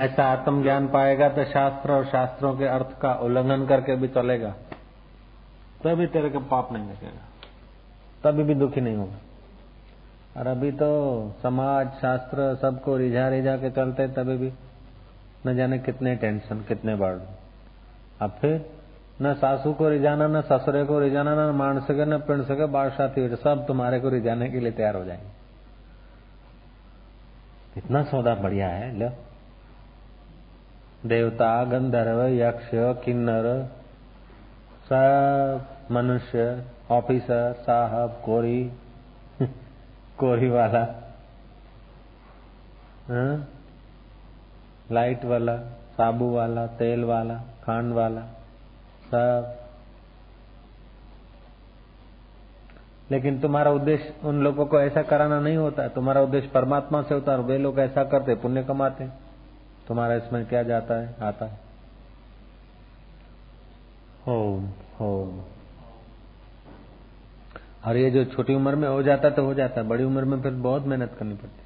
ऐसा आत्मज्ञान पाएगा तो शास्त्र और शास्त्रों के अर्थ का उल्लंघन करके भी चलेगा। तभी तेरे को पाप नहीं लगेगा। तभी भी दुखी नहीं होगा। और अभी तो समाज, शास्त्र सबको रिझा रिझा के चलते तभी भी न जाने कितने टेंशन, कितने बढ़ अब फिर न सासू को रिझाना, न ससुरे को रिझाना, न मान सके न पिंड सके बादशाह सब तुम्हारे को रिझाने के लिए तैयार हो जाएँगे। इतना सौदा बढ़िया है, लो। देवता, गंधर्व, यक्ष, किन्नर सब मनुष्य, ऑफिसर, साहब, कोरी कोरी वाला हाँ? लाइट वाला, साबु वाला, तेल वाला, खांड वाला, सब। लेकिन तुम्हारा उद्देश्य, उन लोगों को ऐसा कराना नहीं होता तुम्हारा उद्देश्य परमात्मा से होता है वे लोग ऐसा करते, पुण्य कमाते। हैं तुम्हारा इसमें क्या जाता है आता है। Home home. और ये जो छोटी उम्र में हो जाता तो हो जाता है। बड़ी उम्र में फिर बहुत मेहनत करनी पड़ती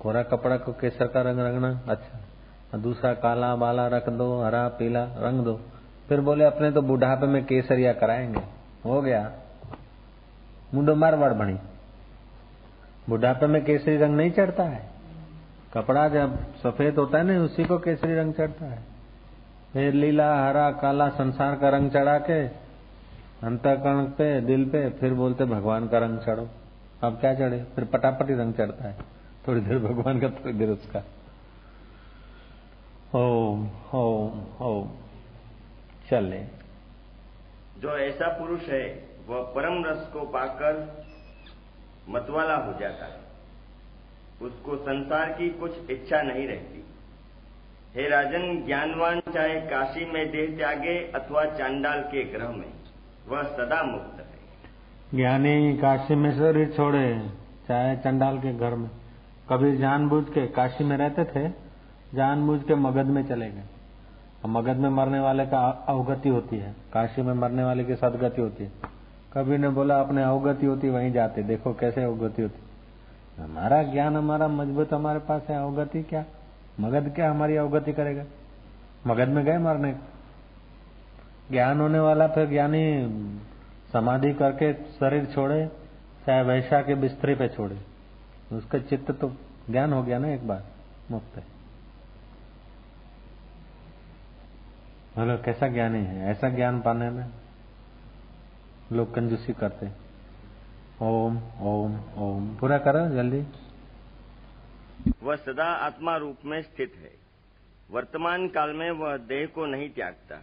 कोरा कपड़ा को केसर का रंग रंगना अच्छा। दूसरा काला बाला रख दो हरा पीला रंग दो। फिर बोले अपने तो बुढ़ापे में केसरिया कराएँगे। हो गया। मुंडो मार मारवाड़ बनी। बुढ़ापे में केसरी रंग नहीं चढ़ता है। कपड़ा जब सफ़ेद होता है ना, उसी को केसरी रंग चढ़ता है। फिर लीला, हरा, काला संसार का रंग चढ़ा के अंतकरण पे, दिल पे, फिर बोलते, भगवान का रंग चढ़ो। अब क्या चढ़े? फिर पटापटी रंग चढ़ता है। थोड़ी देर भगवान का, थोड़ी देर उसका। ओम ओम ओम। चले। जो ऐसा पुरुष है, वह परम रस को पाकर मतवाला हो जाता है। उसको संसार की कुछ इच्छा नहीं रहती। हे राजन, ज्ञानवान चाहे काशी में देह त्यागे अथवा चांडाल के ग्रह में, वह सदा मुक्त है। ज्ञानी काशी में शरीर छोड़े, चाहे चंडाल के घर में। कभी जानबूझ के काशी में रहते थे, जानबूझ के मगध में चले गए। मगध में मरने वाले का अवगति होती है, काशी में मरने वाले की सदगति होती है। कभी ने बोला, अपने अवगति होती वहीं जाते, देखो कैसे अवगति होती हमारा ज्ञान, हमारा मज़बूत, हमारे पास है, अवगति क्या? मगध क्या हमारी अवगति करेगा? मगध में गए मरने? ज्ञान होने वाला फिर ज्ञानी समाधि करके शरीर छोड़े, चाहे वैशा के बिस्तरे पे छोड़े। उसका चित्त तो ज्ञान हो गया ना एक बार, मुक्त है। बोलो, कैसा ज्ञानी है? ऐसा ज्ञान पाने में लोग कंजूसी करते हैं। ओम ओम ओम। पूरा करो जल्दी। वह सदा आत्मा रूप में स्थित है। वर्तमान काल में वह देह को नहीं त्यागता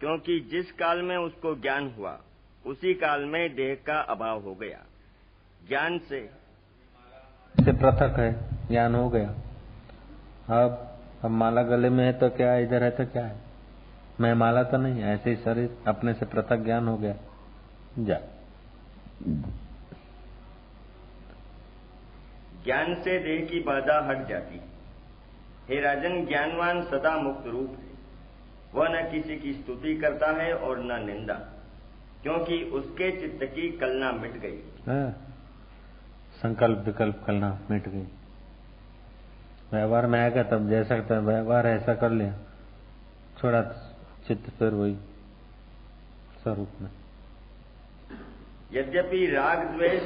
क्योंकि जिस काल में उसको ज्ञान हुआ उसी काल में देह का अभाव हो गया। ज्ञान से से पृथक है ज्ञान हो गया। अब अब माला गले में है तो क्या है इधर है तो क्या है? मैं माला तो नहीं ऐसे ही शरीर अपने से पृथक ज्ञान हो गया। जा। ज्ञान से देह की बाधा हट जाती। हे राजन, ज्ञानवान सदा मुक्त रूप है। वह न किसी की स्तुति करता है और न निंदा, क्योंकि उसके चित्त की कलना मिट गई। हाँ। संकल्प विकल्प कलना मिट गई। व्यवहार में आएगा तब जैसा व्यवहार ऐसा कर लिया, छोड़ा चित्त फिर वही स्वरूप में। यद्यपि राग द्वेष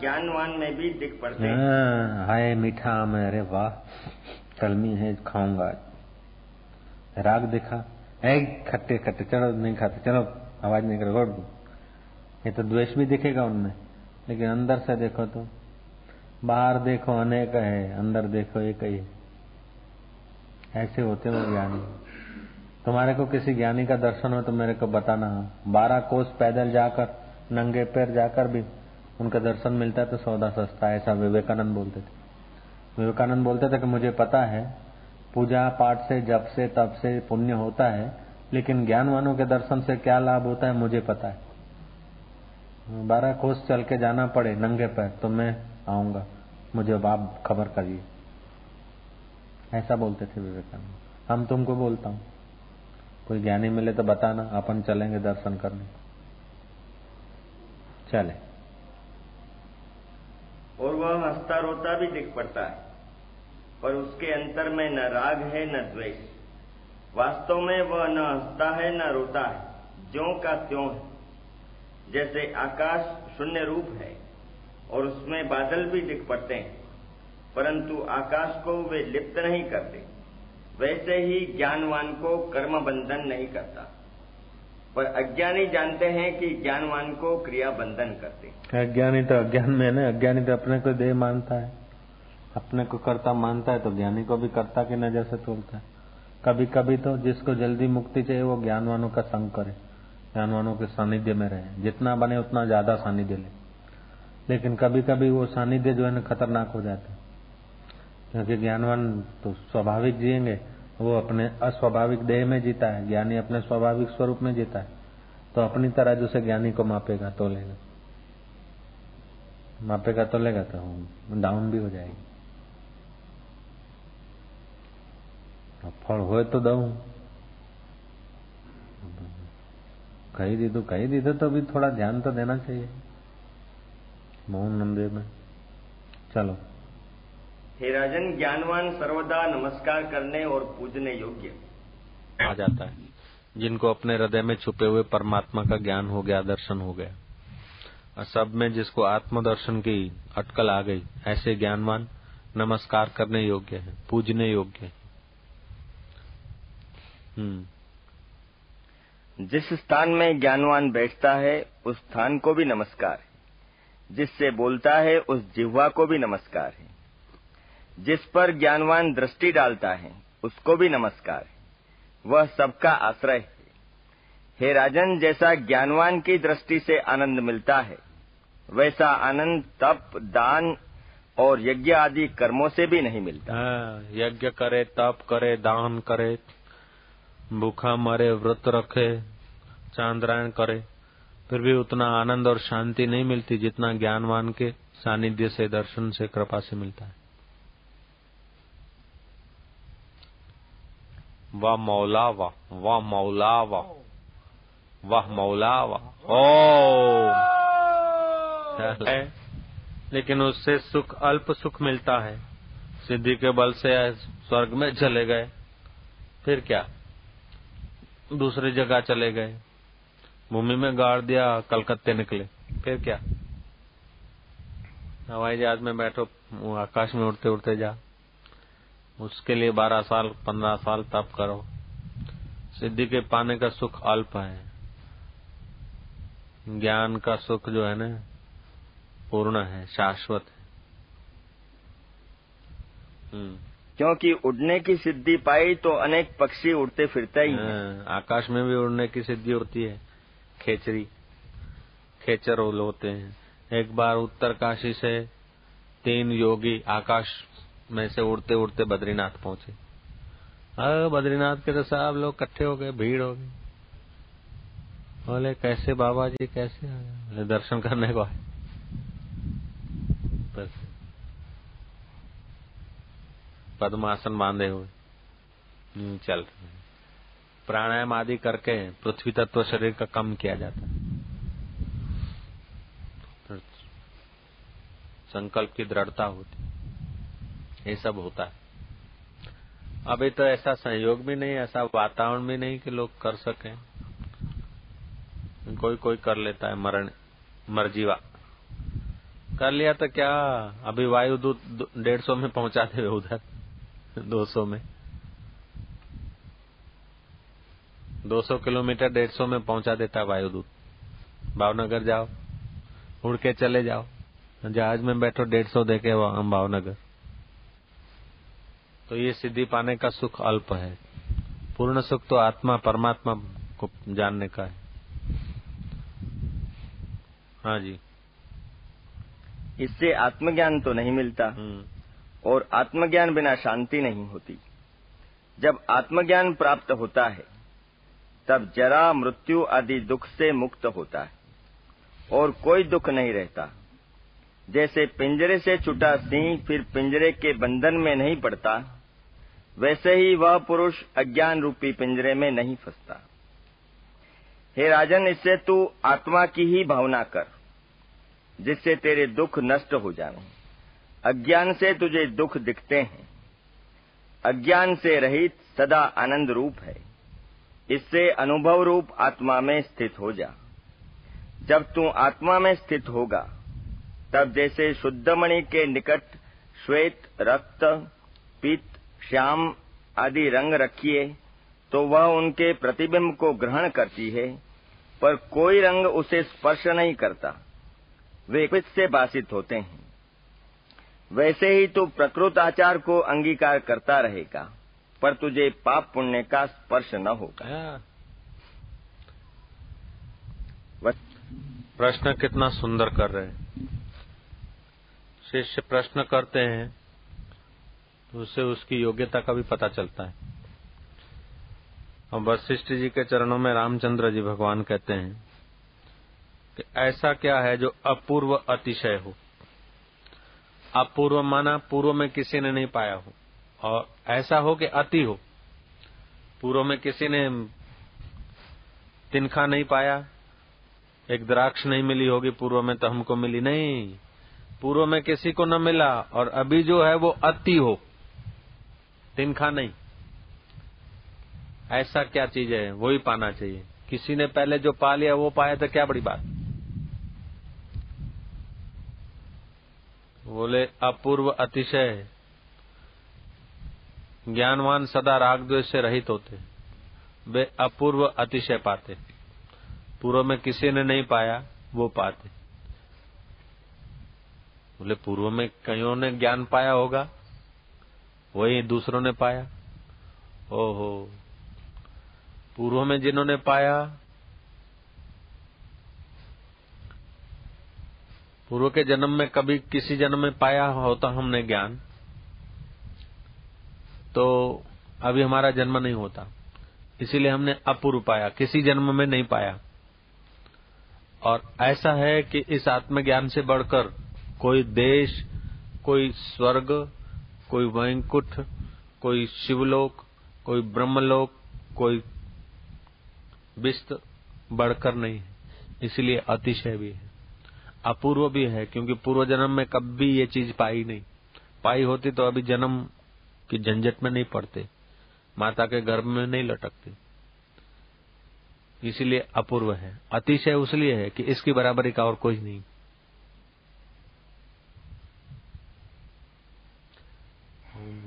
ज्ञानवान में भी दिख पड़ते हैं। हाँ, हाय मीठा आम अरे वाह कलमी है खाऊँगा। राग दिखा है खट्टे खट्टे चलो नहीं खाते चलो आवाज़ नहीं कर दो। ये तो द्वेष भी दिखेगा उनमें लेकिन अंदर से देखो तो बाहर देखो अनेक है अंदर देखो एक ही ऐसे होते हो ज्ञानी। तुम्हारे को किसी ज्ञानी का दर्शन हो तो मेरे को बताना। बारह कोस पैदल जाकर नंगे पैर जाकर भी उनका दर्शन मिलता है तो सौदा सस्ता है, ऐसा विवेकानंद बोलते थे। विवेकानंद बोलते थे कि मुझे पता है, पूजा पाठ से, जप से, तप से पुण्य होता है, लेकिन ज्ञानवानों के दर्शन से क्या लाभ होता है, मुझे पता है। बारह कोस चल के जाना पड़े नंगे पैर तो मैं आऊँगा, मुझे आप खबर करिए। ऐसा बोलते थे विवेकानंद। हम तुमको बोलता हूँ, कोई ज्ञानी मिले तो बताना, अपन चलेंगे दर्शन करने। चले। और वह हंसता रोता भी दिख पड़ता है, पर उसके अंतर में न राग है, न द्वेष। वास्तव में वह न हंसता है, न रोता है, ज्यो का त्यों है। जैसे आकाश शून्य रूप है, और उसमें बादल भी दिख पड़ते हैं, परंतु आकाश को वे लिप्त नहीं करते, वैसे ही ज्ञानवान को कर्म बंधन नहीं करता। पर अज्ञानी जानते हैं कि ज्ञानवान को क्रिया बंधन करते अज्ञानी तो अज्ञान में ना, अज्ञानी तो अपने को देह मानता है। अपने को कर्ता मानता है तो ज्ञानी को भी कर्ता की नज़र से तोड़ता है। कभी कभी तो जिसको जल्दी मुक्ति चाहिए, वो ज्ञानवानों का संग करे। ज्ञानवानों के सानिध्य में रहे। जितना बने उतना ज़्यादा सानिध्य ले। लेकिन कभी कभी वो सानिध्य जो है ना खतरनाक हो जाता क्योंकि ज्ञानवान तो स्वाभाविक जिएँगे वो अपने अस्वाभाविक देह में जीता है, ज्ञानी अपने स्वाभाविक स्वरूप में जीता है तो अपनी तरह जो से ज्ञानी को मापेगा तो लेगा। मापेगा तो लेगा तो डाउन भी हो जाएगी। फल हो तो दऊ। कही दी तो कही दी तो भी थोड़ा ध्यान तो देना चाहिए। मोहन मंदिर में। चलो। हे राजन ज्ञानवान सर्वदा नमस्कार करने और पूजने योग्य। आ जाता है। जिनको अपने हृदय में छुपे हुए परमात्मा का ज्ञान हो गया दर्शन हो गया। और सब में जिसको आत्मदर्शन की अटकल आ गई ऐसे ज्ञानवान नमस्कार करने योग्य है पूजने योग्य है। हम्म। जिस स्थान में ज्ञानवान बैठता है उस स्थान को भी नमस्कार है। जिससे बोलता है उस जिह्वा को भी नमस्कार है। जिस पर ज्ञानवान दृष्टि डालता है उसको भी नमस्कार है। वह सबका आश्रय है। हे राजन जैसा ज्ञानवान की दृष्टि से आनंद मिलता है वैसा आनंद तप दान और यज्ञ आदि कर्मों से भी नहीं मिलता। हाँ, यज्ञ करे तप करे दान करे भूखा मरे व्रत रखे चांद्रायण करे फिर भी उतना आनंद और शांति नहीं मिलती जितना ज्ञानवान के सानिध्य से दर्शन से कृपा से मिलता है। वाह मौला वाह वाह मौला वाह वाह मौला वाह ओ लेकिन उससे सुख अल्प सुख मिलता है। सिद्धि के बल से स्वर्ग में चले गए। फिर क्या? दूसरी जगह चले गए। भूमि में गाड़ दिया कलकत्ते निकले। फिर क्या? हवाई जहाज़ में बैठो आकाश में उड़ते उड़ते जा। उसके लिए बारह साल पंद्रह साल तप करो। सिद्धि के पाने का सुख अल्प है। ज्ञान का सुख जो है ना पूर्ण है शाश्वत है। हम्म। क्योंकि उड़ने की सिद्धि पाई तो अनेक पक्षी उड़ते फिरते ही हैं। आकाश में भी उड़ने की सिद्धि होती है। खेचरी खेचर होते हैं। एक बार उत्तर काशी से तीन योगी आकाश में से उड़ते उड़ते बद्रीनाथ पहुँचे। अरे बद्रीनाथ के तो साहब लोग इकट्ठे हो गए, भीड़ हो गई। बोले, कैसे बाबा जी कैसे? बोले, दर्शन करने को आए। बस। पद्मासन बांधे हुए। चल प्राणायाम आदि करके पृथ्वी तत्व शरीर का कम किया जाता है। संकल्प की दृढ़ता होती ये सब होता है। अभी तो ऐसा संयोग भी नहीं, ऐसा वातावरण भी नहीं कि लोग कर सके। कोई कोई कर लेता है मरण, मरजीवा। कर लिया तो क्या? अभी वायुदूत डेढ़ सौ में पहुंचाते हुए उधर, दो सौ में। दो सौ किलोमीटर डेढ़ सौ में पहुँचा देता है वायुदूत भावनगर जाओ, उड़ के चले जाओ। जहाज़ में बैठो, डेढ़ सौ देखे भावनगर। तो ये सिद्धि पाने का सुख अल्प है। पूर्ण सुख तो आत्मा परमात्मा को जानने का है। हाँ जी। इससे आत्मज्ञान तो नहीं मिलता हम्म। और आत्मज्ञान बिना शांति नहीं होती। जब आत्मज्ञान प्राप्त होता है तब जरा मृत्यु आदि दुख से मुक्त होता है और कोई दुख नहीं रहता। जैसे पिंजरे से छुटा सिंह फिर पिंजरे के बंधन में नहीं पड़ता वैसे ही वह पुरुष अज्ञान रूपी पिंजरे में नहीं फंसता। हे राजन, इससे तू आत्मा की ही भावना कर, जिससे तेरे दुख नष्ट हो जाए। अज्ञान से तुझे दुख दिखते हैं। अज्ञान से रहित सदा आनंद रूप है। इससे अनुभव रूप आत्मा में स्थित हो जा। जब तू आत्मा में स्थित होगा, तब जैसे शुद्ध मणि के निकट श्वेत रक्त पीत श्याम आदि रंग रखिए तो वह उनके प्रतिबिंब को ग्रहण करती है पर कोई रंग उसे स्पर्श नहीं करता। वे पित से बासित होते हैं। वैसे ही तू प्रकृत आचार को अंगीकार करता रहेगा पर तुझे पाप पुण्य का स्पर्श न होगा। हाँ। प्रश्न कितना सुंदर कर रहे हैं। शिष्य प्रश्न करते हैं उससे उसकी योग्यता का भी पता चलता है। और वशिष्ठ जी के चरणों में रामचंद्र जी भगवान कहते हैं कि ऐसा क्या है जो अपूर्व अतिशय हो? अपूर्व माना पूर्व में किसी ने नहीं पाया हो। और ऐसा हो कि अति हो। पूर्व में किसी ने तिनखा नहीं पाया, एक द्राक्ष नहीं मिली होगी पूर्व में तो हमको मिली नहीं। पूर्व में किसी को न मिला और अभी जो है वो अति हो। तिनखा नहीं। ऐसा क्या चीज़ है? वो ही पाना चाहिए। किसी ने पहले जो पा लिया, वो पाया तो क्या बड़ी बात? बोले, अपूर्व अतिशय ज्ञानवान सदा राग द्वेष से रहित होते। वे अपूर्व अतिशय पाते। पूर्व में किसी ने नहीं पाया, वो पाते। बोले, पूर्व में कईयों ने ज्ञान पाया होगा? वही दूसरों ने पाया। ओहो। पूर्व में जिन्होंने पाया, पूर्व के जन्म में कभी किसी जन्म में पाया होता हमने ज्ञान तो अभी हमारा जन्म नहीं होता। इसीलिए हमने अपूर्व पाया, किसी जन्म में नहीं पाया। और ऐसा है कि इस आत्मज्ञान से बढ़कर कोई देश, कोई स्वर्ग कोई वैंकुट कोई शिवलोक, कोई ब्रह्मलोक, कोई विस्त बढ़कर नहीं है। इसलिए अतिशय भी है। अपूर्व भी है, क्योंकि पूर्व जन्म में कभी ये चीज़ पाई नहीं। पाई होती तो अभी जन्म की झंझट में नहीं पड़ते, माता के गर्भ में नहीं लटकते। इसीलिए अपूर्व है। अतिशय उसलिए है कि इसकी बराबरी का और कोई नहीं।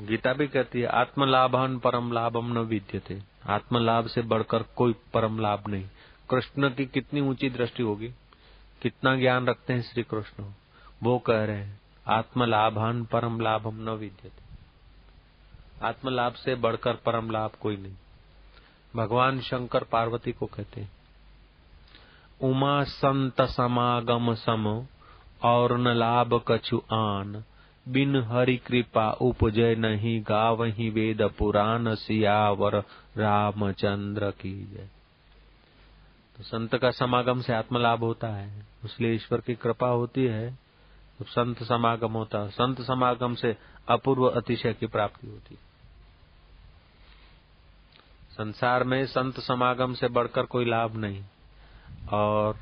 गीता भी कहती है, आत्मलाभन परम लाभम न विद्यते। आत्मलाभ से बढ़कर कोई परम लाभ नहीं। कृष्ण की कितनी ऊँची दृष्टि होगी? कितना ज्ञान रखते हैं श्री कृष्ण? वो कह रहे हैं आत्म आत्मलाभन परम लाभम न विद्यते। आत्मलाभ से बढ़कर परम लाभ कोई नहीं। भगवान शंकर पार्वती को कहते हैं, उमा संत समागम सम, और न लाभ कछु आन। बिन हरि कृपा उपजय नहीं, गावही वेद पुराण सियावर, रामचंद्र की जय। तो संत का समागम से आत्मलाभ होता है इसलिए ईश्वर की कृपा होती है। तो संत समागम होता है, संत समागम से अपूर्व अतिशय की प्राप्ति होती है। संसार में संत समागम से बढ़कर कोई लाभ नहीं, और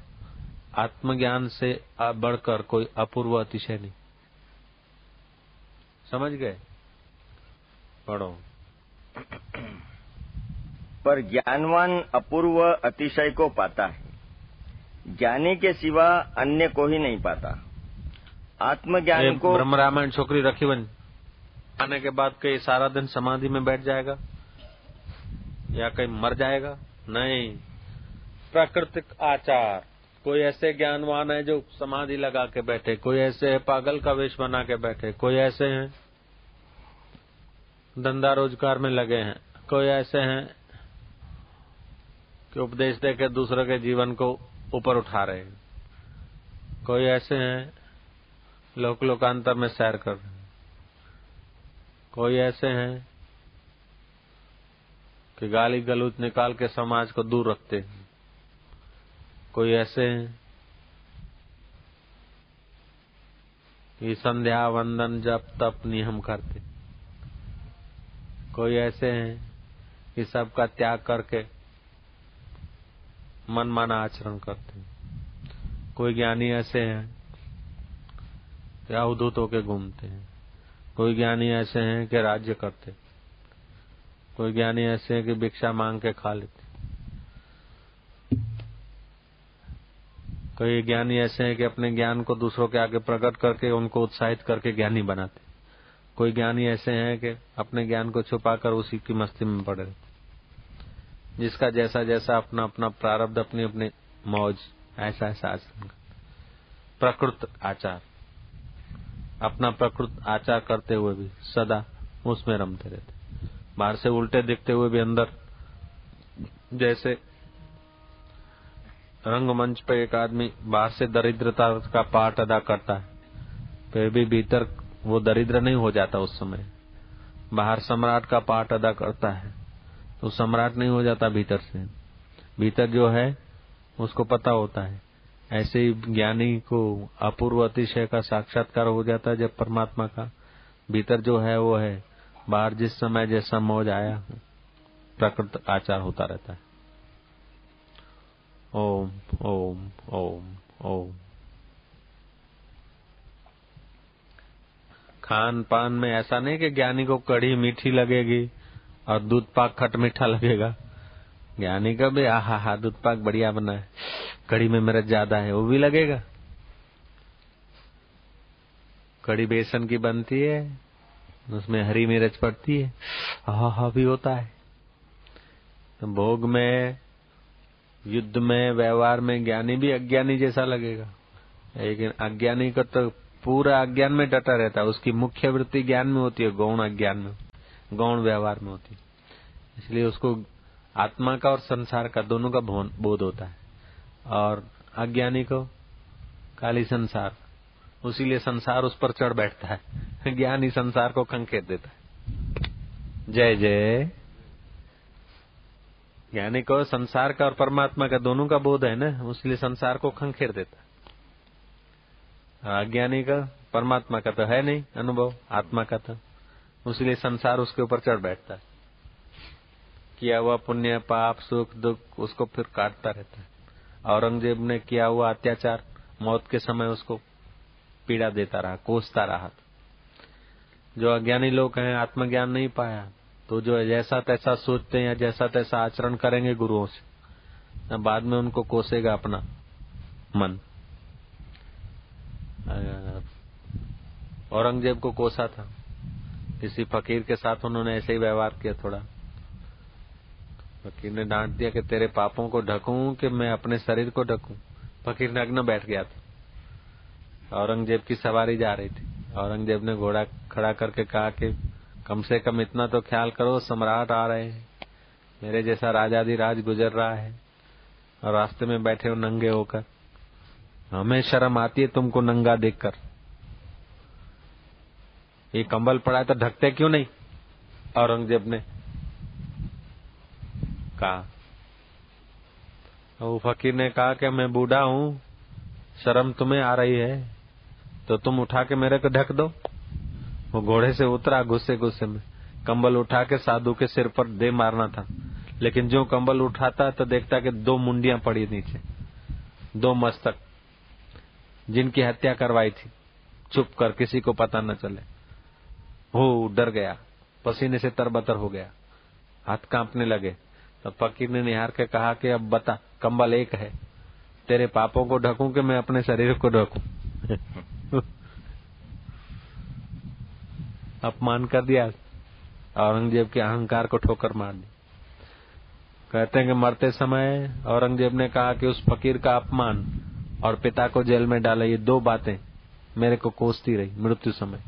आत्मज्ञान से बढ़कर कोई अपूर्व अतिशय नहीं। समझ गए? पढ़ो। पर ज्ञानवान अपूर्व अतिशय को पाता है। ज्ञानी के सिवा अन्य को ही नहीं पाता। आत्मज्ञान को ब्रह्म रामायण छोकरी रखी बन। आने के बाद कहीं सारा दिन समाधि में बैठ जाएगा। या कहीं मर जाएगा। नहीं। प्राकृतिक आचार। कोई ऐसे ज्ञानवान है जो समाधि लगा के बैठे, कोई ऐसे है पागल का वेश बना के बैठे, कोई ऐसे हैं धंधा रोज़गार में लगे हैं, कोई ऐसे हैं कि उपदेश दे के दूसरों के जीवन को ऊपर उठा रहे हैं, कोई ऐसे हैं लोक लोकांतर में सैर कर रहे कोई ऐसे हैं कि गाली गलूच निकाल के समाज को दूर रखते हैं। कोई ऐसे हैं? कि संध्या वंदन जप तप नियम करते। कोई ऐसे हैं कि सबका त्याग करके मन माना आचरण करते हैं। कोई ज्ञानी ऐसे हैं कि अवधूत होके घूमते हैं। कोई ज्ञानी ऐसे हैं कि राज्य करते कोई ज्ञानी ऐसे हैं कि भिक्षा मांग के खा लेते कई ज्ञानी ऐसे हैं कि अपने ज्ञान को दूसरों के आगे प्रकट करके उनको उत्साहित करके ज्ञानी बनाते कोई ज्ञानी ऐसे हैं कि अपने ज्ञान को छुपाकर उसी की मस्ती में पड़े जिसका जैसा जैसा अपना अपना प्रारब्ध अपनी अपनी मौज ऐसा ऐसा आचरण प्रकृत आचार। अपना प्रकृत आचार करते हुए भी सदा उसमें रमते रहते बाहर से उल्टे दिखते हुए भी अंदर जैसे रंगमंच पे एक आदमी बाहर से दरिद्रता का पाठ अदा करता है। फिर भी भीतर वो दरिद्र नहीं हो जाता उस समय। बाहर सम्राट का पाठ अदा करता है तो सम्राट नहीं हो जाता भीतर से। भीतर जो है, उसको पता होता है। ऐसे ही ज्ञानी को अपूर्व अतिशय का साक्षात्कार हो जाता है जब परमात्मा का। भीतर जो है, वो है, बाहर जिस समय जैसा मौज आया, प्रकृत आचार होता रहता है। ओम ओम ओम ओम खान पान में ऐसा नहीं कि ज्ञानी को कढ़ी मीठी लगेगी और दूध पाक खट मीठा लगेगा। ज्ञानी का भी, आहा, हा, दूध पाक बढ़िया बना है। कढ़ी में मिर्च ज़्यादा है, वो भी लगेगा। कढ़ी बेसन की बनती है, उसमें हरी मिर्च पड़ती है। हा हा, भी होता है। तो भोग में युद्ध में, व्यवहार में ज्ञानी भी अज्ञानी जैसा लगेगा। लेकिन अज्ञानी का तो पूरा अज्ञान में डटा रहता है। उसकी मुख्य वृत्ति ज्ञान में होती है, गौण अज्ञान में। गौण व्यवहार में होती है। इसलिए उसको आत्मा का और संसार का दोनों का बोध होता है। और अज्ञानी को काली संसार। उसीलिए संसार उस पर चढ़ बैठता है। ज्ञानी संसार को कंकेत देता है। जय जय। ज्ञानी को संसार का और परमात्मा का दोनों का बोध है ना? उसलिए संसार को खंखेर देता अज्ञानी का, परमात्मा का तो है नहीं अनुभव, आत्मा का तो। उसलिए संसार उसके ऊपर चढ़ बैठता है। किया हुआ पुण्य, पाप, सुख, दुख, उसको फिर काटता रहता है। औरंगज़ेब ने किया हुआ अत्याचार, मौत के समय उसको पीड़ा देता रहा, कोसता रहा। जो अज्ञानी लोग हैं, आत्मज्ञान नहीं पाया। तो जो जैसा तैसा सोचते हैं या जैसा तैसा आचरण करेंगे गुरुओं से बाद में उनको कोसेगा अपना मन। औरंगज़ेब को कोसा था। किसी फकीर के साथ उन्होंने ऐसे ही व्यवहार किया थोड़ा। फकीर ने डांट दिया कि तेरे पापों को ढकूं कि मैं अपने शरीर को ढकूं। फकीर नग्न बैठ गया था। औरंगज़ेब की सवारी जा रही थी। औरंगज़ेब ने घोड़ा खड़ा करके कहा कि कम से कम इतना तो ख्याल करो, सम्राट आ रहे हैं। मेरे जैसा राजाधि राज गुजर रहा है और रास्ते में बैठे हो नंगे होकर। हमें शर्म आती है तुमको नंगा देखकर। ये कंबल पड़ा है तो ढकते क्यों नहीं? औरंगज़ेब ने कहा। वो फकीर ने कहा कि मैं बूढ़ा हूँ, शर्म तुम्हें आ रही है तो तुम उठा के मेरे को ढक दो। वो घोड़े से उतरा गुस्से गुस्से में। कंबल उठा के साधु के सिर पर दे मारना था। लेकिन जो कंबल उठाता तो देखता कि दो मुंडियाँ पड़ी नीचे, दो मस्तक, जिनकी हत्या करवाई थी। चुप कर, किसी को पता न चले। हो डर गया, पसीने से तरबतर हो गया, हाथ कांपने लगे। तो फकीर ने निहार के कहा कि अब बता, कंबल एक है। तेरे पापों को ढकूं कि मैं अपने शरीर को ढकूं? अपमान कर दिया। औरंगज़ेब के अहंकार को ठोकर मार दी। कहते हैं कि मरते समय औरंगज़ेब ने कहा कि उस फकीर का अपमान और पिता को जेल में डाला ये दो बातें मेरे को कोसती रही मृत्यु समय।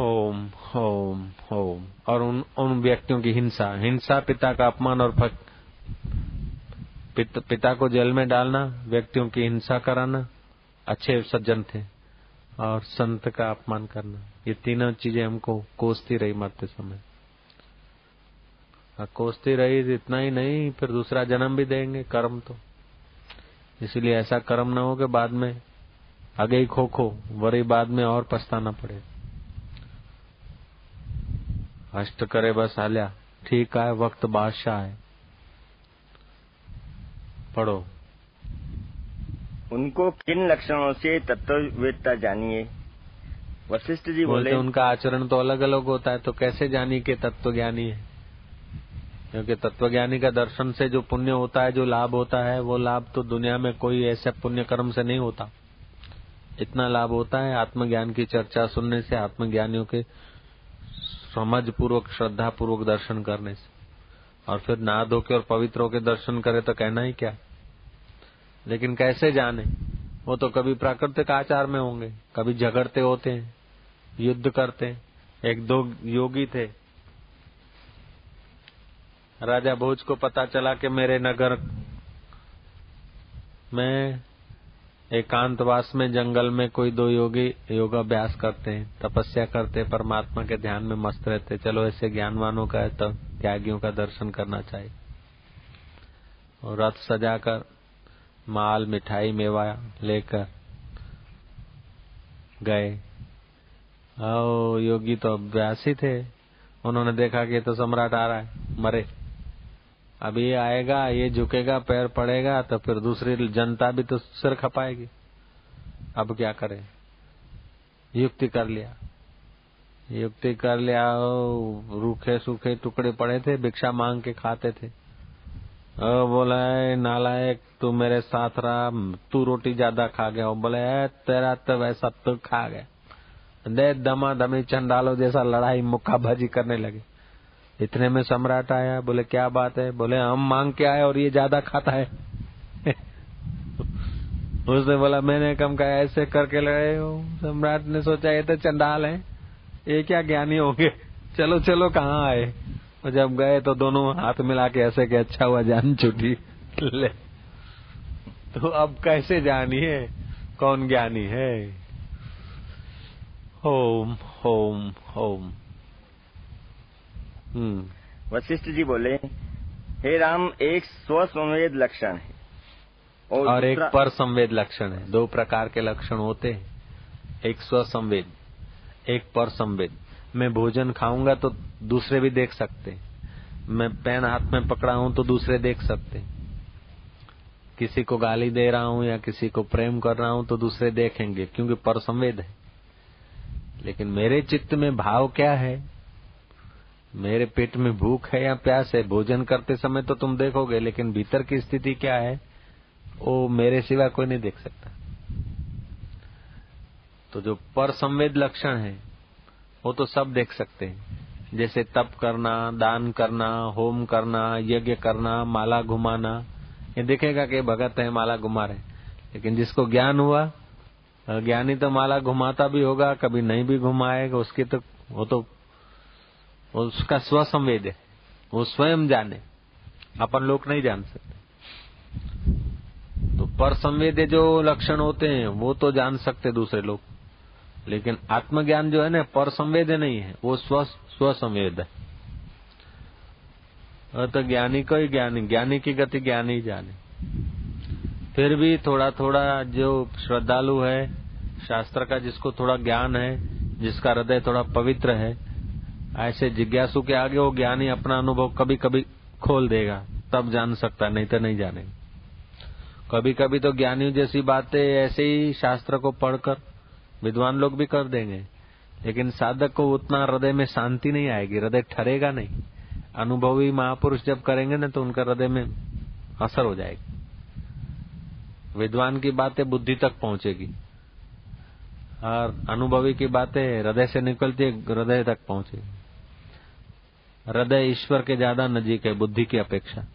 ओम ओम ओम और उन उन व्यक्तियों की हिंसा हिंसा पिता का अपमान और फक, पित, पिता को जेल में डालना व्यक्तियों की हिंसा कराना। अच्छे सज्जन थे और संत का अपमान करना। ये तीनों चीज़ें हमको कोसती रही मरते समय। कोसती रही इतना ही नहीं, फिर दूसरा जन्म भी देंगे, कर्म तो। इसलिए ऐसा कर्म न हो कि बाद में आगे ही खो खो, वरी बाद में और पछताना पड़े। अष्ट करे बस हालिया ठीक है वक्त बादशाह है पढ़ो। उनको किन लक्षणों से तत्ववेदता जानिए? वशिष्ठ जी बोले उनका आचरण तो अलग अलग होता है तो कैसे जानी के तत्व ज्ञानी है? क्योंकि तत्व ज्ञानी का दर्शन से जो पुण्य होता है जो लाभ होता है वो लाभ तो दुनिया में कोई ऐसे पुण्य कर्म से नहीं होता। इतना लाभ होता है आत्मज्ञान की चर्चा सुनने से आत्मज्ञानियों के समझ पूर्वक श्रद्धा पूर्वक दर्शन करने से। और फिर नहा धो के और पवित्रों के दर्शन करे तो कहना ही क्या? लेकिन कैसे जाने? वो तो कभी प्राकृतिक आचार में होंगे, कभी झगड़ते होते हैं, युद्ध करते हैं। एक दो योगी थे। राजा भोज को पता चला कि मेरे नगर में एकांतवास में, जंगल में कोई दो योगी योगाभ्यास करते हैं, तपस्या करते हैं, परमात्मा के ध्यान में मस्त रहते चलो, ऐसे ज्ञानवानों का है तो त्यागियों का दर्शन करना चाहिए। और रथ सजाकर माल, मिठाई, मेवा लेकर गए। ओ योगी तो अभ्यासी थे। उन्होंने देखा कि तो सम्राट आ रहा है, मरे। अब ये आएगा, ये झुकेगा, पैर पड़ेगा तो फिर दूसरी जनता भी तो सिर खपाएगी। अब क्या करें? युक्ति कर लिया। युक्ति कर लिया रूखे सूखे टुकड़े पड़े थे, भिक्षा मांग के खाते थे। बोला नालायक, तू मेरे साथ रहा, तू रोटी ज़्यादा खा गया बोले तेरा तो वैसा तू खा गया। दे दमा दमी चंडालो जैसा लड़ाई मुक्काबाजी करने लगे। इतने में सम्राट आया, बोले, क्या बात है? बोले, हम मांग के आए और ये ज़्यादा खाता है। उसने बोला, मैंने कम कहा, ऐसे करके लड़े हो? सम्राट ने सोचा, ये तो चंडाल है, ये क्या ज्ञानी होंगे? चलो चलो, कहाँ आए? और जब गए तो दोनों हाथ मिला के ऐसे के अच्छा हुआ जान छुटी ले। तो अब कैसे जानिए कौन ज्ञानी है? होम होम होम। हम्म। वशिष्ठ जी बोले हे राम एक स्वसंवेद लक्षण है और, और एक पर संवेद लक्षण है। दो प्रकार के लक्षण होते हैं। एक स्वसंवेद एक पर संवेद मैं भोजन खाऊँगा तो दूसरे भी देख सकते मैं पेन हाथ में पकड़ा हूँ तो दूसरे देख सकते किसी को गाली दे रहा हूँ या किसी को प्रेम कर रहा हूँ तो दूसरे देखेंगे, क्योंकि पर संवेद है। लेकिन मेरे चित्त में भाव क्या है? मेरे पेट में भूख है या प्यास है? भोजन करते समय तो तुम देखोगे, लेकिन भीतर की स्थिति क्या है? वो मेरे सिवा कोई नहीं देख सकता। तो जो पर संवेद लक्षण है वो तो सब देख सकते हैं। जैसे तप करना, दान करना, होम करना, यज्ञ करना, माला घुमाना। ये देखेगा कि भगत है, माला घुमा रहे लेकिन जिसको ज्ञान हुआ ज्ञानी तो माला घुमाता भी होगा, कभी नहीं भी घुमाएगा, उसकी तो वो तो उसका स्व संवेद है। वो स्वयं जाने। अपन लोग नहीं जान सकते। तो पर संवेद जो लक्षण होते हैं, वो तो जान सकते दूसरे लोग। लेकिन आत्मज्ञान जो है ना, पर संवेद नहीं है, वो स्व स्व संवेद है तो ज्ञानी को ही ज्ञानी ज्ञानी की गति ज्ञानी जाने। फिर भी थोड़ा थोड़ा जो श्रद्धालु है, शास्त्र का जिसको थोड़ा ज्ञान है, जिसका हृदय थोड़ा पवित्र है, ऐसे जिज्ञासु के आगे वो ज्ञानी अपना अनुभव कभी कभी खोल देगा, तब जान सकता नहीं तो नहीं जानेगा। कभी कभी तो ज्ञानियों जैसी बातें ऐसे ही शास्त्र को पढ़कर विद्वान लोग भी कर देंगे। लेकिन साधक को उतना हृदय में शांति नहीं आएगी, हृदय ठरेगा नहीं। अनुभवी महापुरुष जब करेंगे ना तो उनका हृदय में असर हो जाएगी। विद्वान की बातें बुद्धि तक पहुंचेगी। और अनुभवी की बातें हृदय से निकलती है, हृदय तक पहुंचेगी। हृदय ईश्वर के ज़्यादा नजीक है, बुद्धि की अपेक्षा।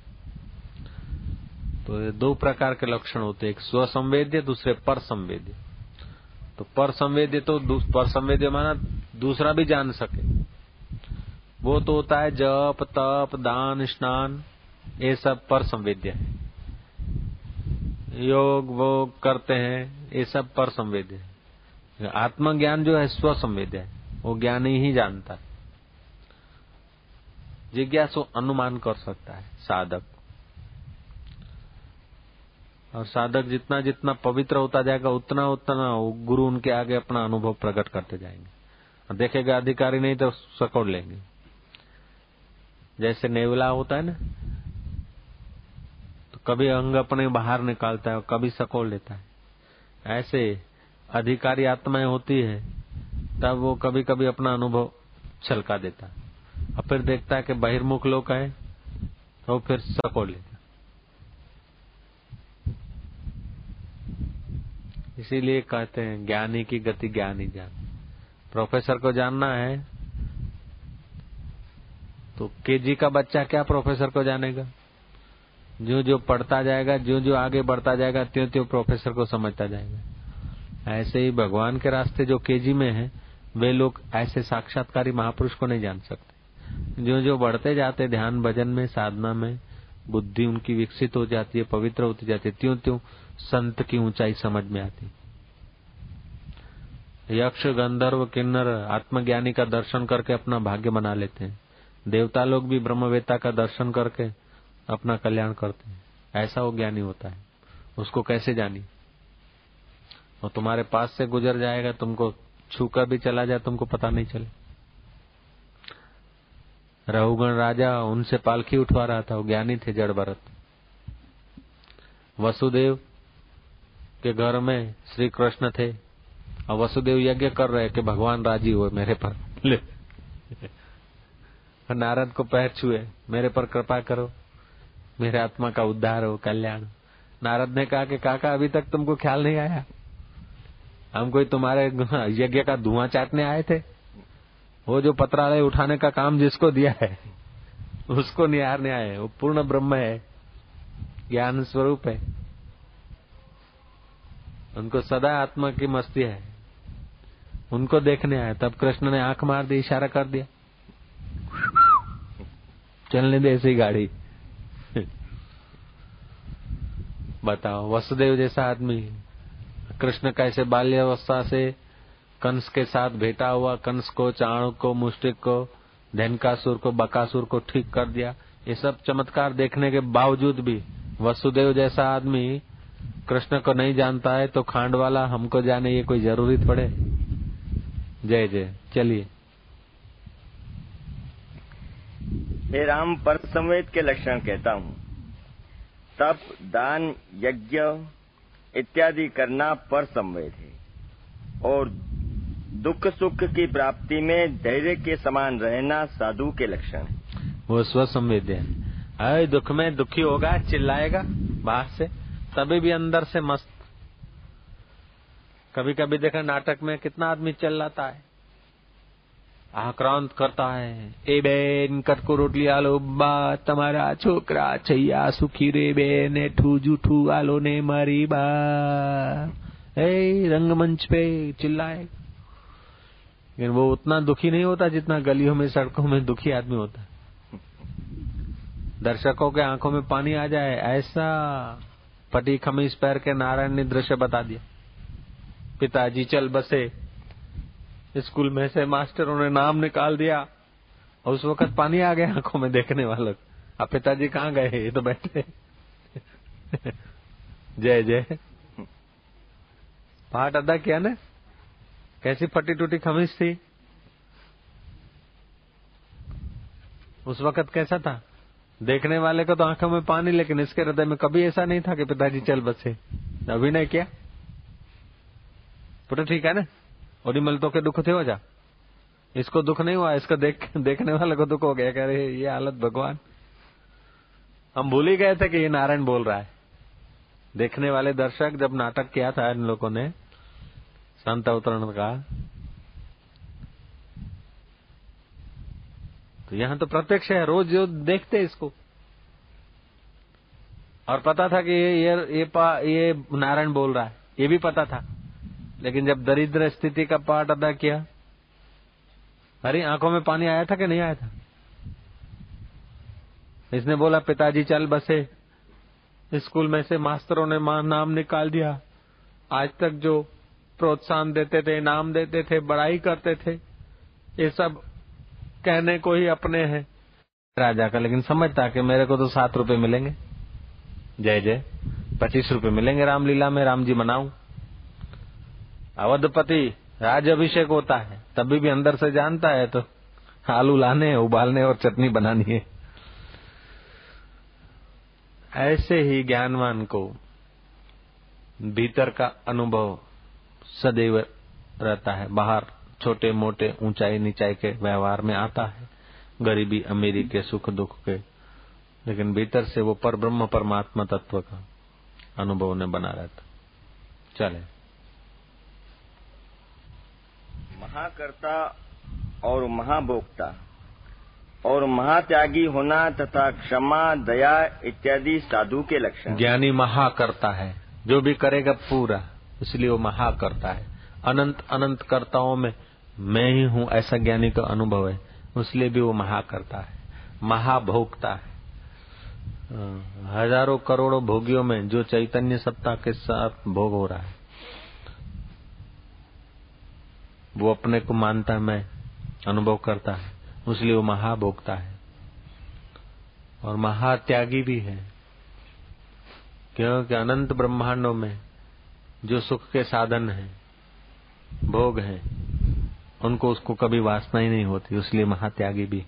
तो ये दो प्रकार के लक्षण होते एक स्वसंवेद्य, दूसरे पर संवेद्य तो पर संवेद्य तो पर संवेद्य माना दूसरा भी जान सके। वो तो होता है जप, तप, दान, स्नान, ये सब पर संवेद्य है। योग वोग करते हैं, ये सब पर संवेद्य है। आत्मज्ञान जो है, स्व संवेद्य है। वो ज्ञान ही जानता है। जिज्ञासु अनुमान कर सकता है, साधक। और साधक जितना जितना पवित्र होता जाएगा, उतना उतना गुरु उनके आगे अपना अनुभव प्रकट करते जाएँगे। देखेगा अधिकारी नहीं तो सकोड़ लेंगे। जैसे नेवला होता है ना तो कभी अंग अपने बाहर निकालता है और कभी सकोड़ लेता है। ऐसे अधिकारी आत्माएँ होती है, तब वो कभी कभी अपना अनुभव छलका देता है। और फिर देखता है कि बहिर्मुख लोग है तो फिर सको लेता इसीलिए कहते हैं, ज्ञानी की गति ज्ञानी जान। प्रोफेसर को जानना है तो केजी का बच्चा क्या प्रोफेसर को जानेगा? जो जो पढ़ता जाएगा जो जो आगे बढ़ता जाएगा त्यों त्यों प्रोफेसर को समझता जाएगा। ऐसे ही भगवान के रास्ते जो केजी में है, वे लोग ऐसे साक्षात्कारी महापुरुष को नहीं जान सकते। जो जो बढ़ते जाते ध्यान भजन में, साधना में, बुद्धि उनकी विकसित हो जाती है, पवित्र होती जाती है त्यों त्यों संत की ऊंचाई समझ में आती। यक्ष, गंधर्व, किन्नर, आत्मज्ञानी का दर्शन करके अपना भाग्य बना लेते हैं। देवता लोग भी ब्रह्मवेता का दर्शन करके अपना कल्याण करते हैं। ऐसा वो ज्ञानी होता है। उसको कैसे जानी? वो तुम्हारे पास से गुजर जाएगा, तुमको छूकर भी चला जाए, तुमको पता नहीं चले। रहुगण राजा उनसे पालखी उठवा रहा था, वो ज्ञानी थे जड़ भरत। वसुदेव के घर में श्री कृष्ण थे। और वसुदेव यज्ञ कर रहे कि भगवान राज़ी हुए मेरे पर। ले। नारद को पैर छुए, मेरे पर कृपा करो। मेरे आत्मा का उद्धार हो, कल्याण। नारद ने कहा कि, काका, अभी तक तुमको ख्याल नहीं आया? हम कोई तुम्हारे यज्ञ का धुआँ चाटने आए थे? वो जो पत्रालय उठाने का काम जिसको दिया है, उसको निहारने आए वो पूर्ण ब्रह्म है, ज्ञान स्वरूप है। उनको सदा आत्मा की मस्ती है। उनको देखने आए, तब कृष्ण ने आँख मार दी, इशारा कर दिया। चलने दे ऐसी गाड़ी। बताओ, वसुदेव जैसा आदमी, कृष्ण कैसे बाल्यावस्था से कंस के साथ भेटा हुआ, कंस को चाणक को मुस्टिक को, धनकासुर को, बकासुर को ठीक कर दिया। ये सब चमत्कार देखने के बावजूद भी वसुदेव जैसा आदमी कृष्ण को नहीं जानता है तो खांड वाला हमको जाने ये कोई ज़रूरी पड़े जय जय। चलिए। हे राम पर संवेद के लक्षण कहता हूँ। तप दान यज्ञ इत्यादि करना पर संवेद है। और दुख सुख की प्राप्ति में धैर्य के समान रहना साधु के लक्षण है। वो स्व संवेद है दुख में दुखी होगा चिल्लाएगा बाहर से। तभी भी अंदर से मस्त कभी कभी देखा नाटक में कितना आदमी चिल्लाता है આક્રાંત કરતા હે એ બેન કટકો રોટલી આલો બા તમારા છોકરા છૈયા સુખી રે બેન એઠું જૂઠું આલો ने मारी बा ए रंगमंच पे चिल्लाए लेकिन वो उतना दुखी नहीं होता जितना गलियों में सड़कों में दुखी आदमी होता दर्शकों के आंखों में पानी आ जाए ऐसा पटी खमीस पैर के नारायण ने दृश्य बता दिया। पिताजी, चल बसे। स्कूल में से मास्टरों ने नाम निकाल दिया और उस वक्त पानी आ गया आँखों में देखने वालों अब पिताजी कहाँ गए? ये तो बैठे। जय जय। पाठ अदा किया ना? कैसी फटी टूटी खमीज थी? उस वक्त कैसा था? देखने वाले को तो आँखों में पानी, लेकिन इसके हृदय में कभी ऐसा नहीं था कि पिताजी चल बसे। अभिनय किया। तो ठीक है ना? ओडीमल तो के दुख थे, हो जा। इसको दुख नहीं हुआ, इसको देख, देखने वाले को दुख हो गया। कह रहे, ये हालत भगवान। हम भूल ही गए थे कि ये नारायण बोल रहा है। देखने वाले दर्शक जब नाटक किया था इन लोगों ने, संत अवतरण का तो यहाँ तो प्रत्यक्ष है रोज जो देखते इसको। और पता था कि ये ये ये, ये नारायण बोल रहा है ये भी पता था। लेकिन जब दरिद्र स्थिति का पाठ अदा किया अरे आँखों में पानी आया था कि नहीं आया था? इसने बोला पिताजी चल बसे। स्कूल में से मास्टरों ने नाम निकाल दिया। आज तक जो प्रोत्साहन देते थे नाम देते थे बड़ाई करते थे ये सब कहने को ही अपने हैं। राजा का, लेकिन समझता कि मेरे को तो सात रुपए मिलेंगे। जय जय। पच्चीस रुपए मिलेंगे रामलीला में राम जी मनाऊं। अवधपति राज अभिषेक होता है, तभी भी अंदर से जानता है तो आलू लाने, उबालने और चटनी बनानी है। ऐसे ही ज्ञानवान को भीतर का अनुभव सदैव रहता है, बाहर छोटे मोटे ऊंचाई नीचाई के व्यवहार में आता है। गरीबी अमीरी के सुख दुख के। लेकिन भीतर से वो पर ब्रह्म परमात्मा तत्व का अनुभव ने बना रहता चले। महाकर्ता और महाभोक्ता और महात्यागी होना तथा क्षमा दया इत्यादि साधु के लक्षण। ज्ञानी महा करता है। जो भी करेगा पूरा इसलिए वो महा करता है। अनंत अनंत कर्ताओं में मैं ही हूँ, ऐसा ज्ञानी का अनुभव है। उसलिए भी वो महा करता है महाभोक्ता है। हज़ारों करोड़ों भोगियों में जो चैतन्य सत्ता के साथ भोग हो रहा है, वो अपने को मानता है, मैं अनुभव करता है, उसलिए वो महाभोक्ता है। और महात्यागी भी है, क्योंकि अनंत ब्रह्मांडों में जो सुख के साधन है, भोग है उनको उसको कभी वासना ही नहीं होती इसलिए महात्यागी भी।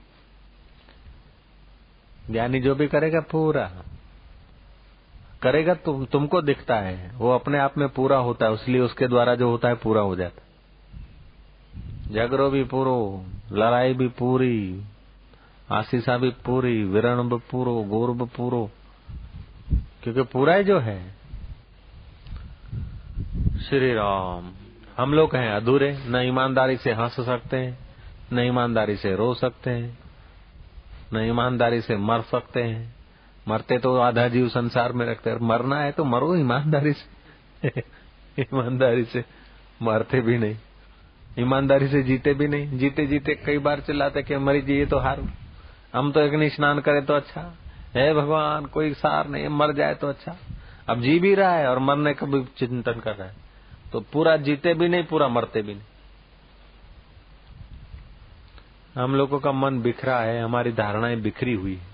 ज्ञानी जो भी करेगा पूरा। करेगा तुम, तुमको दिखता है, वो अपने आप में पूरा होता है इसलिए उसके द्वारा जो होता है पूरा हो जाता है। झगड़ो भी पूरो, लड़ाई भी पूरी, आशीषा भी पूरी, विरण पूरो, गौर भी पूरो, क्योंकि पूरा ही जो है, श्री राम। हम लोग हैं अधूरे, न ईमानदारी से हंस सकते हैं, न ईमानदारी से रो सकते हैं, न ईमानदारी से मर सकते हैं। मरते तो आधा जीव संसार में रखते हैं मरना है तो मरो ईमानदारी से। ईमानदारी से मरते भी नहीं। ईमानदारी से जीते भी नहीं। जीते जीते कई बार चिल्लाते कि मरी जी तो हार हम तो एक स्नान करे तो अच्छा। हे भगवान, कोई सार नहीं, मर जाए तो अच्छा। अब जी भी रहा है और मरने का भी चिंतन कर रहा है। तो पूरा जीते भी नहीं, पूरा मरते भी नहीं। हम लोगों का मन बिखरा है, हमारी धारणाएँ बिखरी हुई है।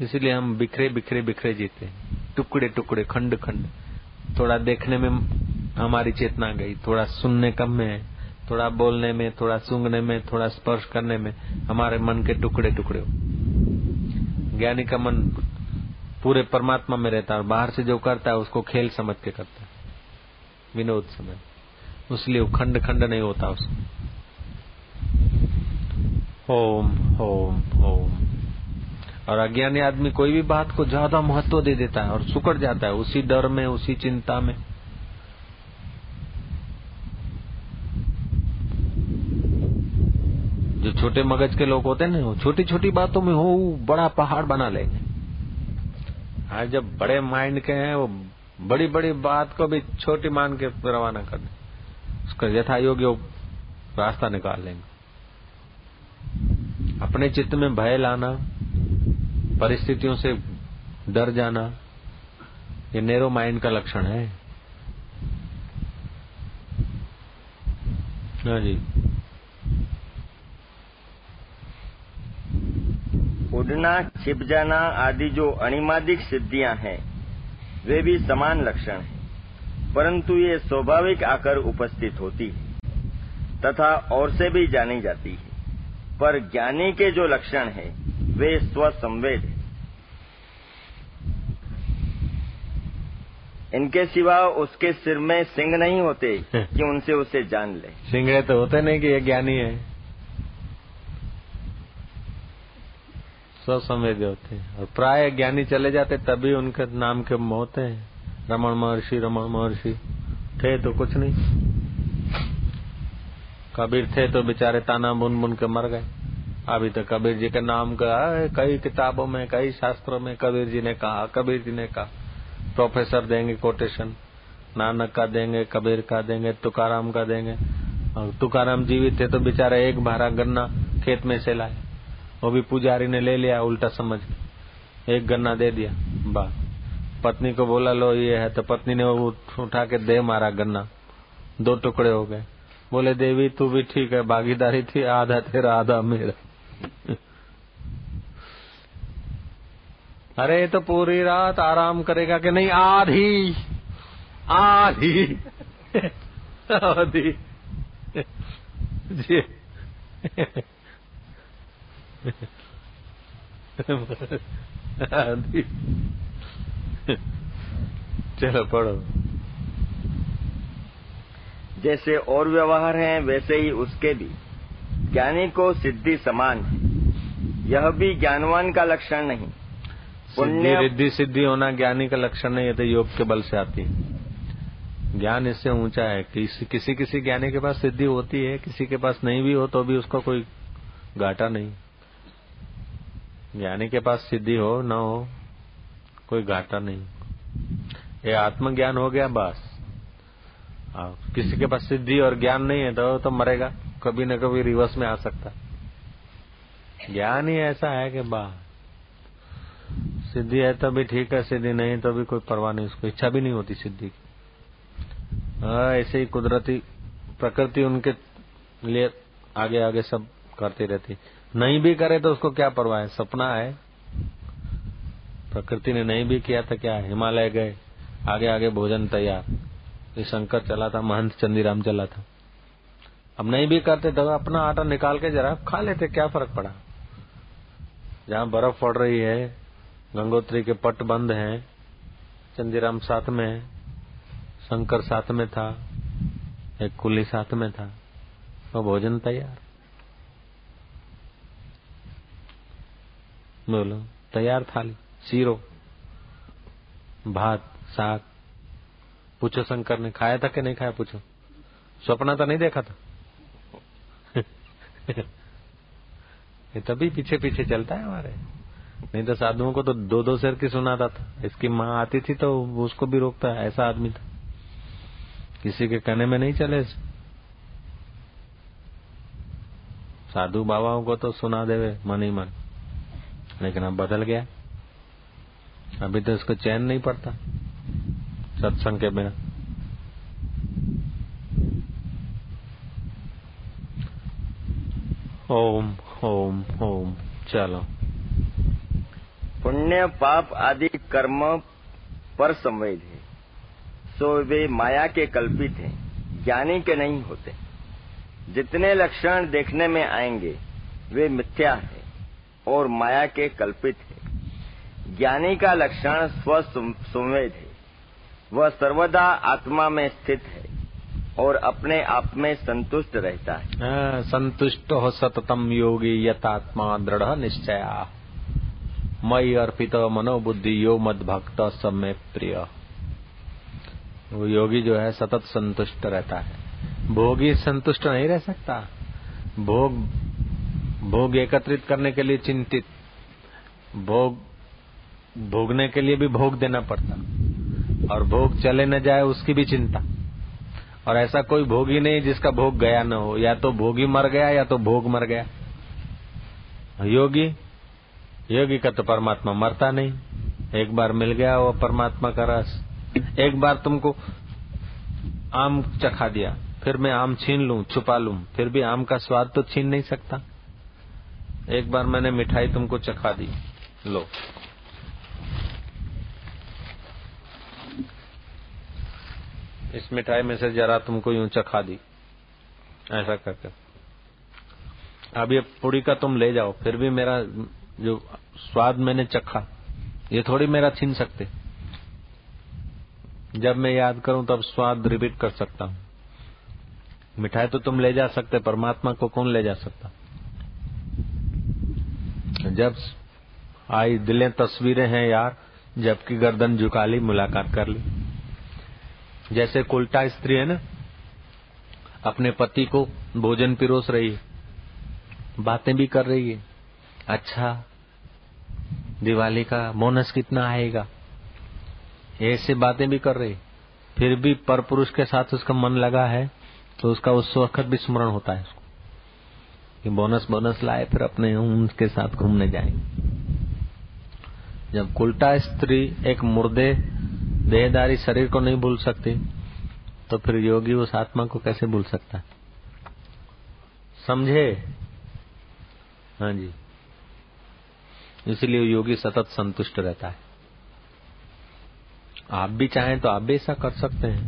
इसलिए हम बिखरे बिखरे बिखरे जीते टुकड़े टुकड़े, खंड खंड। थोड़ा देखने में हमारी चेतना गई, थोड़ा सुनने कम में, थोड़ा बोलने में, थोड़ा सूंघने में, थोड़ा स्पर्श करने में हमारे मन के टुकड़े टुकड़े ज्ञानी का मन पूरे परमात्मा में रहता है और बाहर से जो करता है उसको खेल समझ के करता है। विनोद समझ इसलिए वो खंड खंड नहीं होता उसमें। ओम ओम ओम। और अज्ञानी आदमी कोई भी बात को ज़्यादा महत्व दे देता है और सुकड़ जाता है, उसी डर में, उसी चिंता में। जो छोटे मगज के लोग होते हैं ना, वो छोटी छोटी बातों में हो, बड़ा पहाड़ बना लेंगे। आज जब बड़े माइंड के हैं, वो बड़ी बड़ी बात को भी छोटी मान के रवाना कर दे। उसका यथा योग्य रास्ता निकाल लेंगे। अपने चित्त में भय लाना, परिस्थितियों से डर जाना, ये नेरो माइंड का लक्षण है। हाँ जी। उड़ना, छिप जाना आदि जो अणिमादिक सिद्धियाँ हैं वे भी समान लक्षण हैं परंतु ये स्वाभाविक आकर उपस्थित होती है तथा और से भी जानी जाती है। पर ज्ञानी के जो लक्षण है वे स्वसंवेद है। इनके सिवा उसके सिर में सिंह नहीं होते कि उनसे उसे जान ले। सिंह तो होते नहीं कि ये ज्ञानी है। स्वसंवेद होते हैं। और प्राय ज्ञानी चले जाते तभी उनके नाम के होते हैं। रमन महर्षि रमन महर्षि। थे तो कुछ नहीं। कबीर थे तो बेचारे ताना बुन बुन के मर गए। अभी तो कबीर जी के नाम का कई किताबों में, कई शास्त्रों में कबीर जी ने कहा, कबीर जी ने कहा, प्रोफेसर देंगे कोटेशन, नानक का देंगे, कबीर का देंगे, तुकाराम का देंगे। और तुकाराम जीवित थे तो बेचारे एक भारा गन्ना खेत में से लाए। वो भी पुजारी ने ले लिया, उल्टा समझ एक गन्ना दे दिया बा पत्नी को बोला, लो, ये है। तो पत्नी ने वो उठा के दे मारा गन्ना। दो टुकड़े हो गए। बोले, देवी, तू भी ठीक है, भागीदारी थी, आधा तेरा, आधा मेरा। अरे तो पूरी रात आराम करेगा कि नहीं? आधी। आधी। आधी। जी। चलो पढ़ो। जैसे और व्यवहार हैं वैसे ही उसके भी। ज्ञानी को सिद्धि समान है। यह भी ज्ञानवान का लक्षण नहीं। पुण्य रिद्धि सिद्धि होना ज्ञानी का लक्षण नहीं है तो योग के बल से आती है। ज्ञान इससे ऊँचा है। किसी किसी किसी ज्ञानी के पास सिद्धि होती है किसी के पास नहीं भी हो तो भी उसका कोई घाटा नहीं। ज्ञानी के पास सिद्धि हो, न हो, कोई घाटा नहीं। ये आत्मज्ञान हो गया, बस। किसी के पास सिद्धि और ज्ञान नहीं है तो तो मरेगा, कभी न कभी रिवर्स में आ सकता। ज्ञान ही ऐसा है कि बा, सिद्धि है तो भी ठीक है, सिद्धि नहीं तो भी कोई परवाह नहीं, उसको इच्छा भी नहीं होती सिद्धि की। ऐसे ही कुदरती प्रकृति उनके लिए आगे आगे सब करती रहती। नहीं भी करे तो उसको क्या परवाह है? सपना है। प्रकृति ने नहीं भी किया तो क्या? हिमालय गए आगे आगे भोजन तैयार। ये शंकर चला था, महंत चंदीराम चला था। अब नहीं भी करते तो अपना आटा निकाल के जरा खा लेते, क्या फ़र्क पड़ा? जहाँ बर्फ़ पड़ रही है, गंगोत्री के पट बंद हैं, चंदीराम साथ में है, शंकर साथ में था, एक कुली साथ में था वो भोजन तैयार। बोलो, तैयार थाली, सीरो, भात, साग। पूछो शंकर ने, खाया था कि नहीं खाया, पूछो। सपना तो नहीं देखा था? ये तभी पीछे पीछे चलता है हमारे। नहीं तो साधुओं को तो दो दो शेर की सुनाता था इसकी माँ आती थी तो उसको भी रोकता है, ऐसा आदमी था। किसी के कहने में नहीं चले। साधु बाबाओं को तो सुना देवे, मन ही मन। लेकिन अब बदल गया। अभी तो इसको चैन नहीं पड़ता, सत्संग के बिना। ओम ओम ओम, चलो। पुण्य, पाप आदि कर्म पर संवेद है। सो वे माया के कल्पित हैं, ज्ञानी के नहीं होते। जितने लक्षण देखने में आएँगे, वे मिथ्या है। और माया के कल्पित है। ज्ञानी का लक्षण स्व है। वह सर्वदा आत्मा में स्थित है और अपने आप में संतुष्ट रहता हाँ, संतुष्ट हो सततम योगी यथात्मा दृढ़ निश्चया। मई अर्पित मनोबुद्धि यो मद भक्त समय प्रिय। वो योगी जो है सतत संतुष्ट रहता है। भोगी संतुष्ट नहीं रह सकता। भोग भोग एकत्रित करने के लिए चिंतित। भोग, भोगने के लिए भी भोग देना पड़ता। और भोग चले न जाए उसकी भी चिंता। और ऐसा कोई भोगी नहीं जिसका भोग गया न हो। या तो भोगी मर गया, या तो भोग मर गया। योगी योगी का तो परमात्मा मरता नहीं। एक बार मिल गया वो परमात्मा का रस। एक बार तुमको आम चखा दिया, फिर मैं आम छीन लू, छुपा लू, फिर भी आम का स्वाद तो छीन नहीं सकता। एक बार मैंने मिठाई तुमको चखा दी। लो। इस मिठाई में से जरा तुमको यूँ चखा दी। ऐसा करके। अब ये पूरी का तुम ले जाओ, फिर भी मेरा जो स्वाद मैंने चखा, ये थोड़ी मेरा छीन सकते। जब मैं याद करूँ तब स्वाद रिपीट कर सकता हूँ। मिठाई तो तुम ले जा सकते, परमात्मा को कौन ले जा सकता? जब आई दिलें तस्वीरें हैं यार, जबकि गर्दन झुका ली, मुलाकात कर ली। जैसे कुल्टा स्त्री है ना, अपने पति को भोजन पिरोस रही है, बातें भी कर रही है। अच्छा दिवाली का बोनस कितना आएगा? ऐसे बातें भी कर रही फिर भी पर पुरुष के साथ उसका मन लगा है तो उसका उस वक्त भी स्मरण होता है उसको। कि बोनस बोनस लाए, फिर अपने उनके साथ घूमने जाएँगे जब उल्टा स्त्री एक मुर्दे, देहदारी शरीर को नहीं भूल सकती तो फिर योगी उस आत्मा को कैसे भूल सकता समझे? हाँ जी। इसलिए योगी सतत संतुष्ट रहता है। आप भी चाहें तो आप भी ऐसा कर सकते हैं।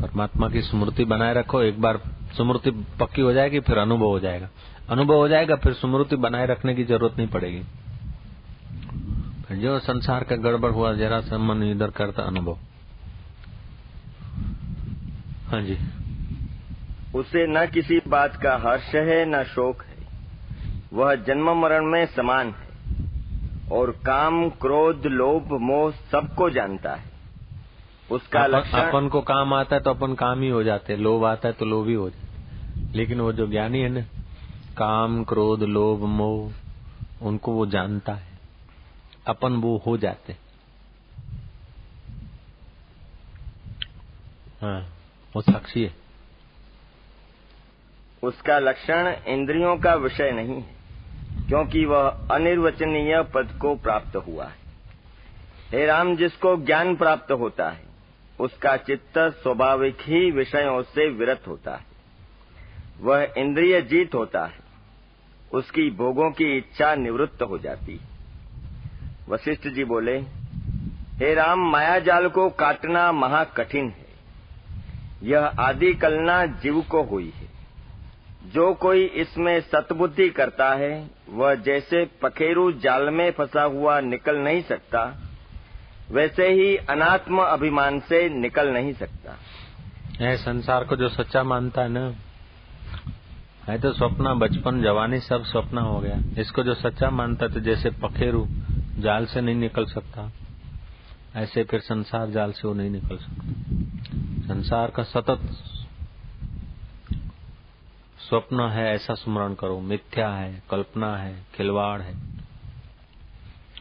परमात्मा की स्मृति बनाए रखो, एक बार स्मृति पक्की हो जाएगी, फिर अनुभव हो जाएगा। अनुभव हो जाएगा, फिर स्मृति बनाए रखने की ज़रूरत नहीं पड़ेगी। जो संसार का गड़बड़ हुआ, जरा सा मन इधर करता अनुभव। हाँ जी। उसे न किसी बात का हर्ष है, न शोक है। वह जन्म मरण में समान है। और काम, क्रोध, लोभ, मोह सबको जानता है। उसका लक्षण अपन को काम आता है तो अपन काम ही हो जाते हैं। लोभ आता है तो लोभ ही हो जाते लेकिन वो जो ज्ञानी है ना काम क्रोध लोभ मोह उनको वो जानता है। अपन वो हो जाते हाँ वो साक्षी है। उसका लक्षण इंद्रियों का विषय नहीं है क्योंकि वह अनिर्वचनीय पद को प्राप्त हुआ है। हे राम जिसको ज्ञान प्राप्त होता है उसका चित्त स्वाभाविक ही विषयों से विरत होता है। वह इंद्रिय जीत होता है। उसकी भोगों की इच्छा निवृत्त हो जाती है। वशिष्ठ जी बोले, हे राम माया जाल को काटना महा कठिन है। यह आदि कलना जीव को हुई है। जो कोई इसमें सतबुद्धि करता है, वह जैसे पखेरु जाल में फंसा हुआ निकल नहीं सकता वैसे ही अनात्म अभिमान से निकल नहीं सकता। है संसार को जो सच्चा मानता है ना, है तो स्वप्न, बचपन, जवानी सब स्वप्न हो गया। इसको जो सच्चा मानता तो जैसे पखेरु जाल से नहीं निकल सकता, ऐसे फिर संसार जाल से वो नहीं निकल सकता। संसार का सतत स्वप्न है, ऐसा स्मरण करो। मिथ्या है, कल्पना है, खिलवाड़ है।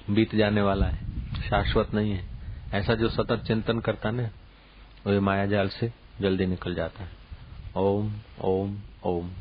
बीत जाने वाला है, शाश्वत नहीं है। ऐसा जो सतत चिंतन करता ना वो माया जाल से जल्दी निकल जाता है। ओम ओम ओम।